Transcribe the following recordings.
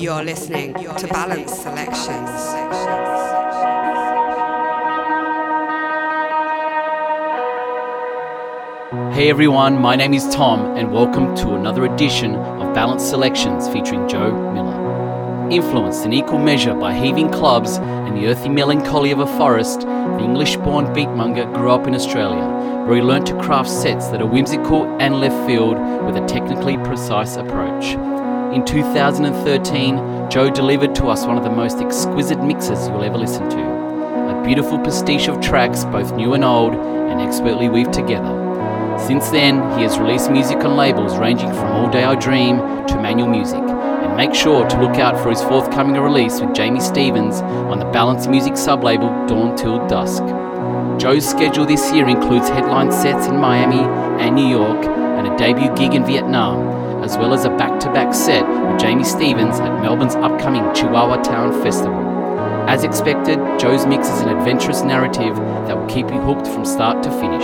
You're listening to Balance Selections. Hey everyone, my name is Tom, and welcome to another edition of Balance Selections featuring Joe Miller. Influenced in equal measure by heaving clubs and the earthy melancholy of a forest, the English born beatmonger grew up in Australia, where he learned to craft sets that are whimsical and left field with a technically precise approach. In 2013, Joe delivered to us one of the most exquisite mixes you'll ever listen to. A beautiful pastiche of tracks, both new and old, and expertly weaved together. Since then, he has released music on labels ranging from All Day I Dream to Manual Music. And make sure to look out for his forthcoming release with Jamie Stevens on the Balance Music sublabel Dawn Till Dusk. Joe's schedule this year includes headline sets in Miami and New York and a debut gig in Vietnam as well as a back to back set with Jamie Stevens at Melbourne's upcoming Chihuahua Town Festival. As expected, Joe's mix is an adventurous narrative that will keep you hooked from start to finish.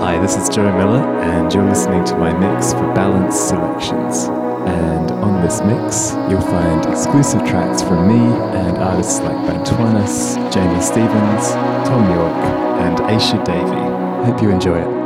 Hi, this is Joe Miller, and you're listening to my mix for Balance Selections. And on this mix, you'll find exclusive tracks from me and artists like Bantuanis, Jamie Stevens, Tom York, and Aisha Davey. Hope you enjoy it.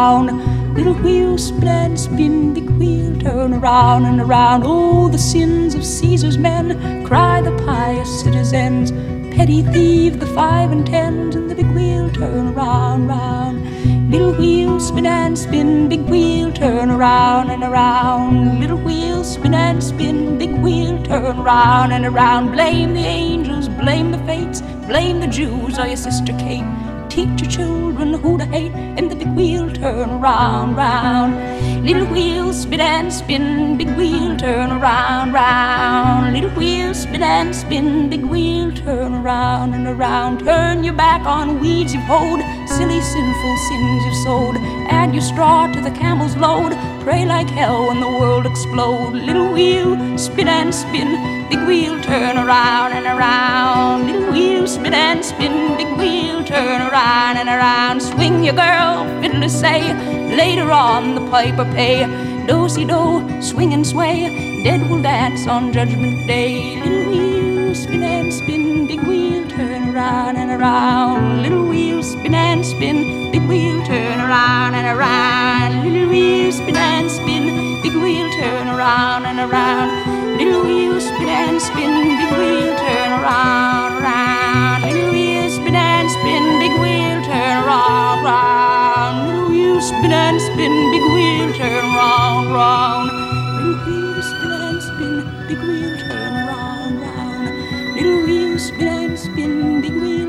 Little wheel spin and spin, big wheel turn around and around. Oh, the sins of Caesar's men, cry the pious citizens. Petty thief, the five and tens, and the big wheel turn around, round. Little wheel spin and spin, big wheel turn around and around. Little wheel spin and spin, big wheel turn around and around. Blame the angels, blame the fates, blame the Jews oh, or your sister Kate. Teach your children who to hate, and the big wheel turn around, round. Little wheel spin and spin, big wheel turn around, round. Little wheel spin and spin, big wheel turn around and around. Turn your back on weeds you've hoed, silly sinful sins you've sowed. Add your straw to the camel's load. Pray like hell when the world explode. Little wheel spin and spin, big wheel, turn around and around. Little wheel, spin and spin, big wheel, turn around and around. Swing your girl, fiddler say, later on the piper pay. Do do, swing and sway, dead will dance on Judgment Day. Little wheel, spin and spin, big wheel, turn around and around. Little wheel, spin and spin, big wheel, turn around and around. Little wheel, spin and spin, big wheel, turn around and around. Little wheel spin and spin, big wheel turn around, around. Little wheel spin and spin, big wheel turn around, round. Little wheel spin and spin, big wheel turn round, round. Little wheel spin and spin, big wheel turn around, round. Little wheel spin and spin, big wheel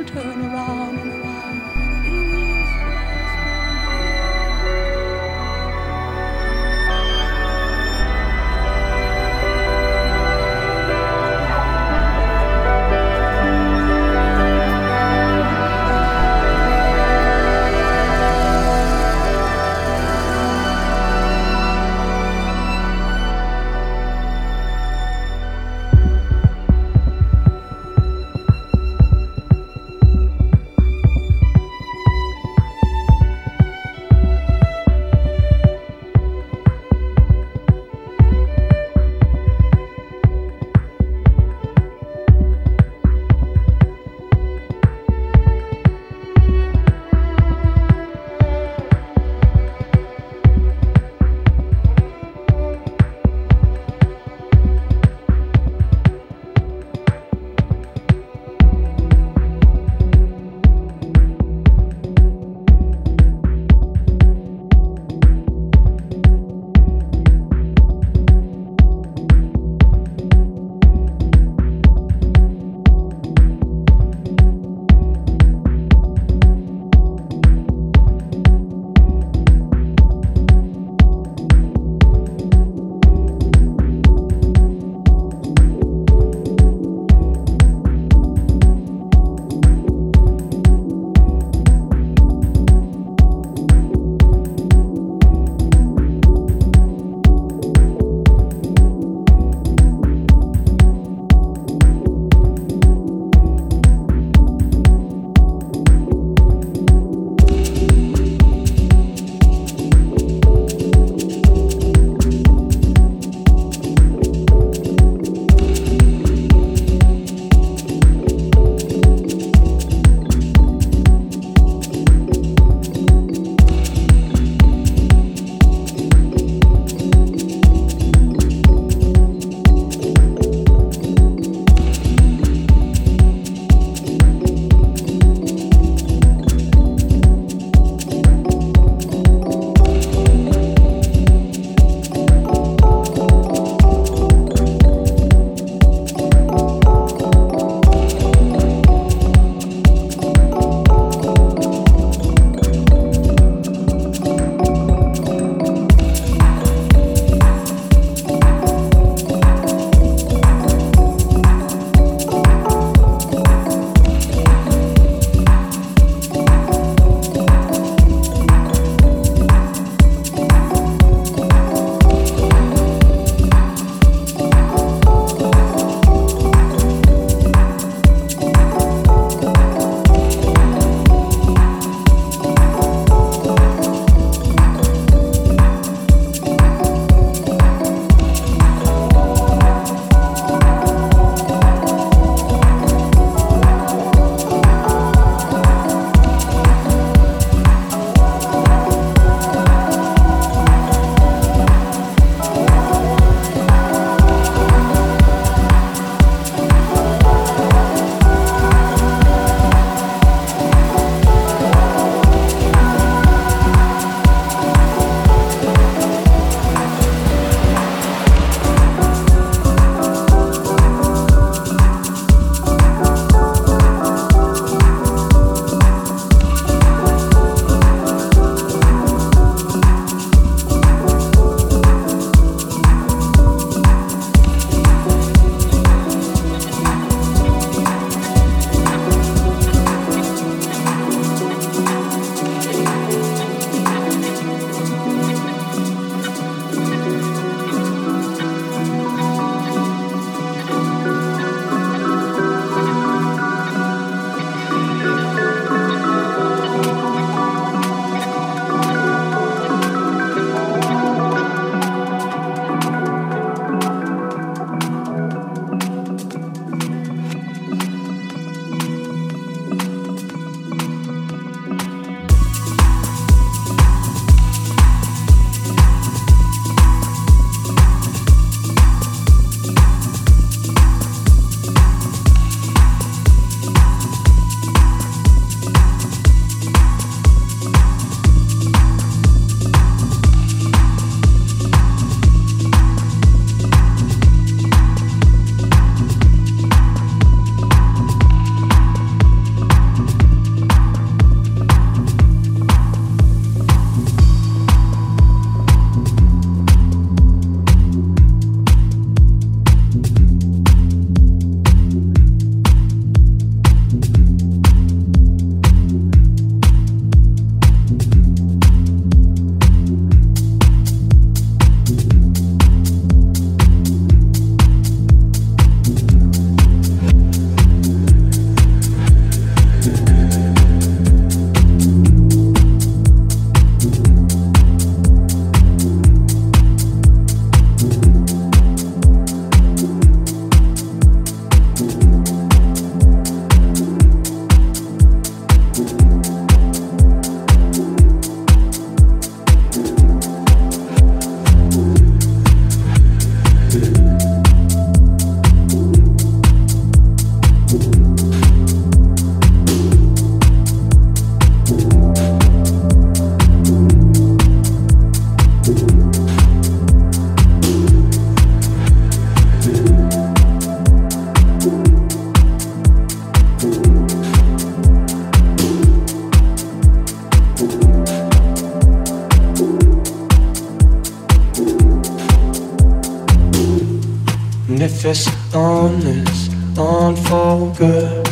on, this on for good.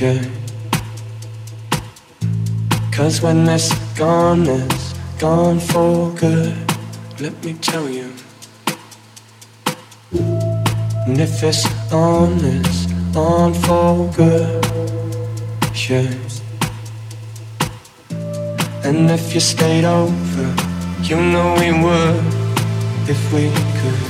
Yeah. Cause when it's gone, it's gone for good. Let me tell you. And if it's on, this on for good. Yeah. And if you stayed over, you know we would if we could.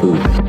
food.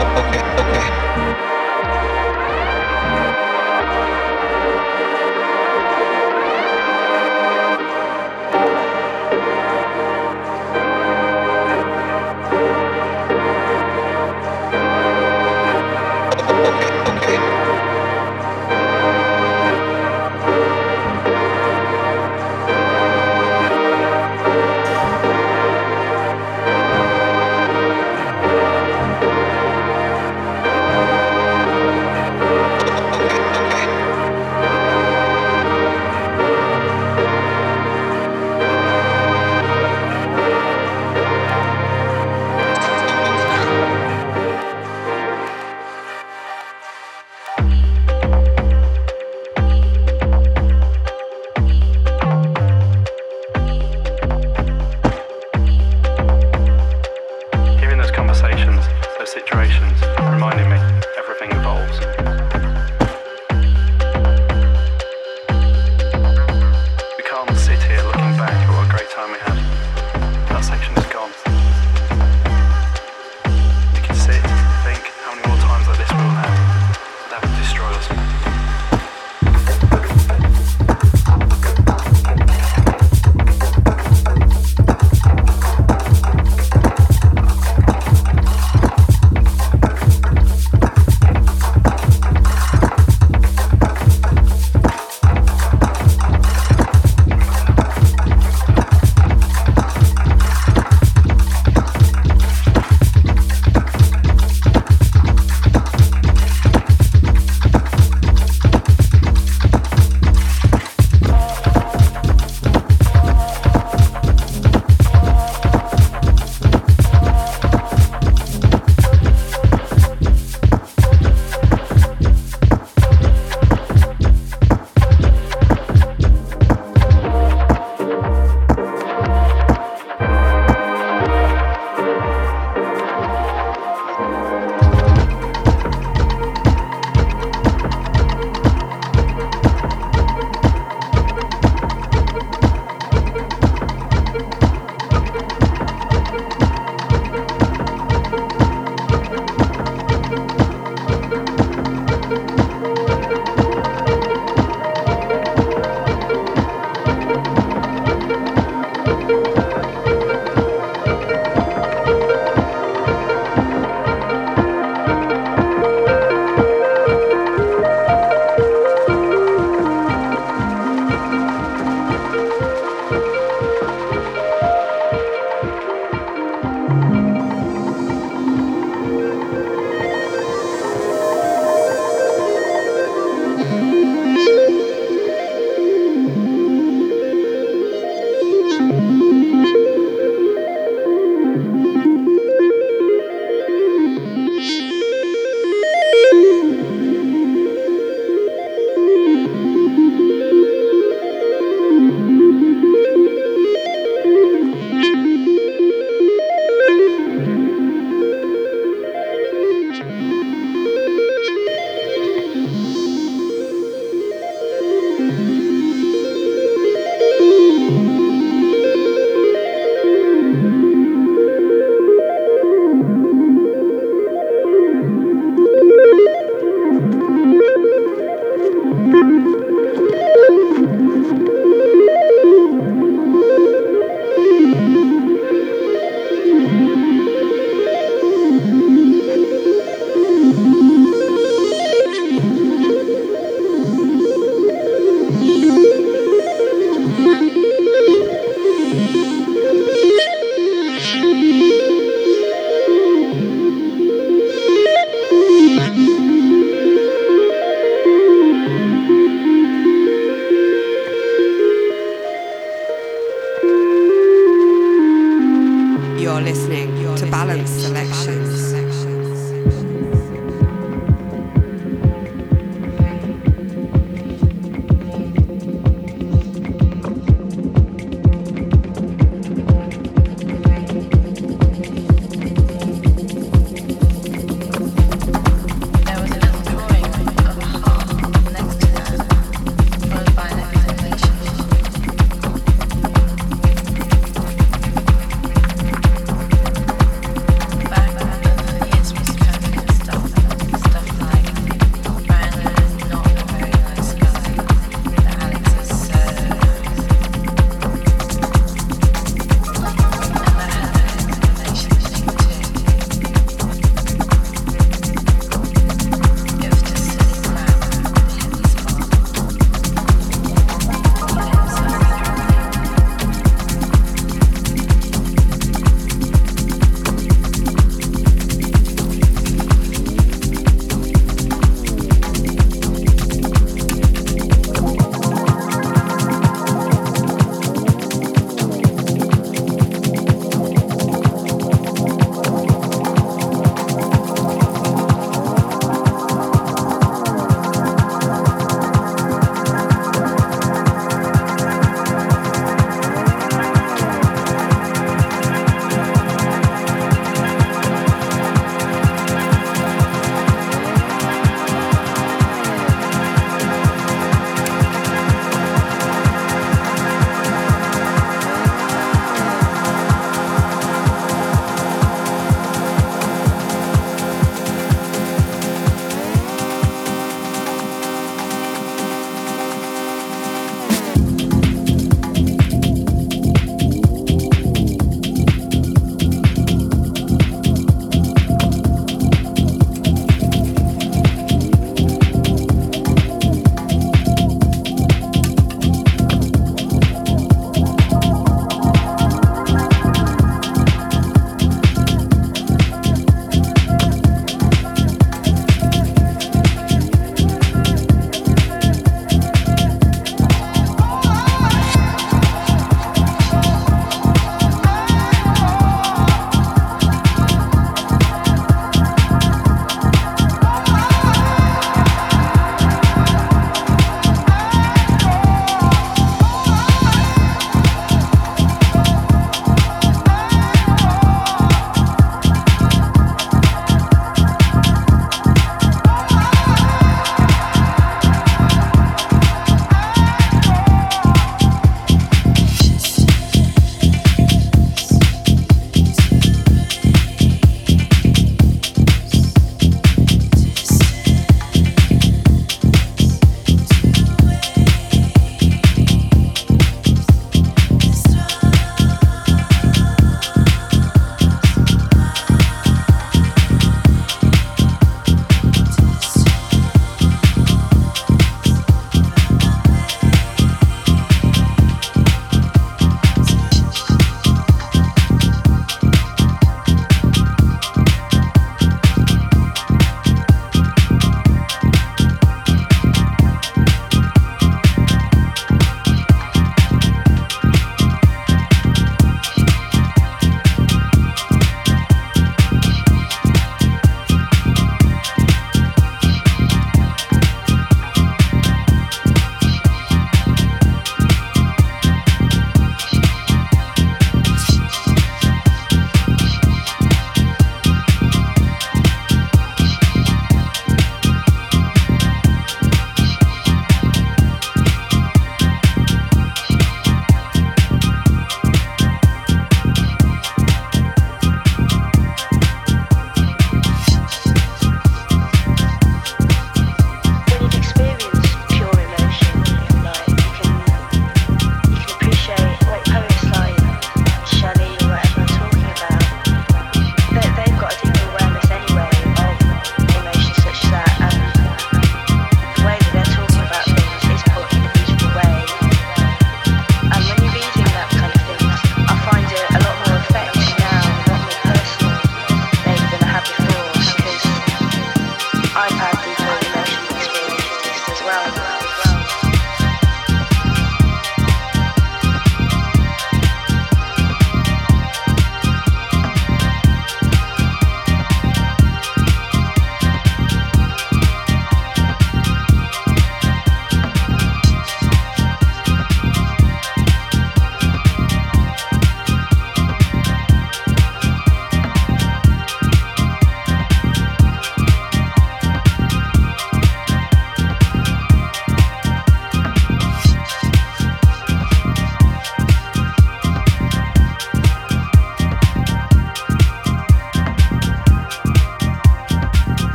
okay, okay.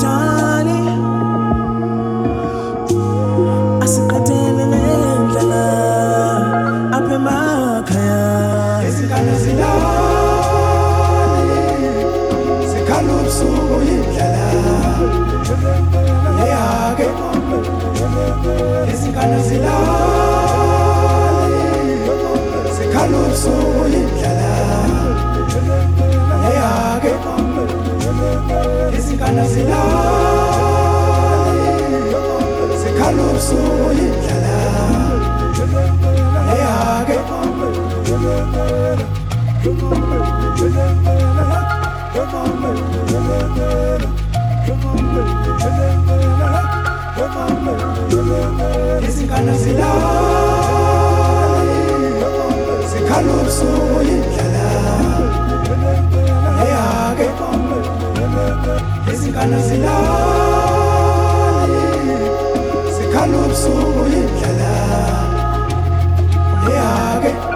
Sithemele izingane zilali zikhala ubusuku indlela leyake izingane zilali zikhala ubusuku indlela izingane zilali zikhala ubusuku indlela leyake You're listening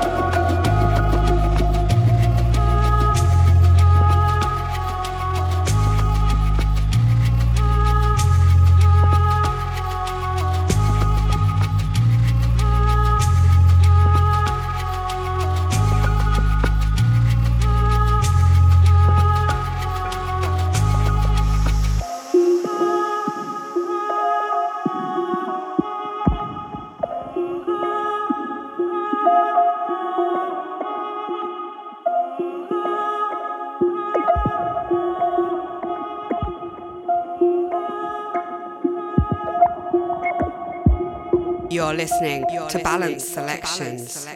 to Balance Selections.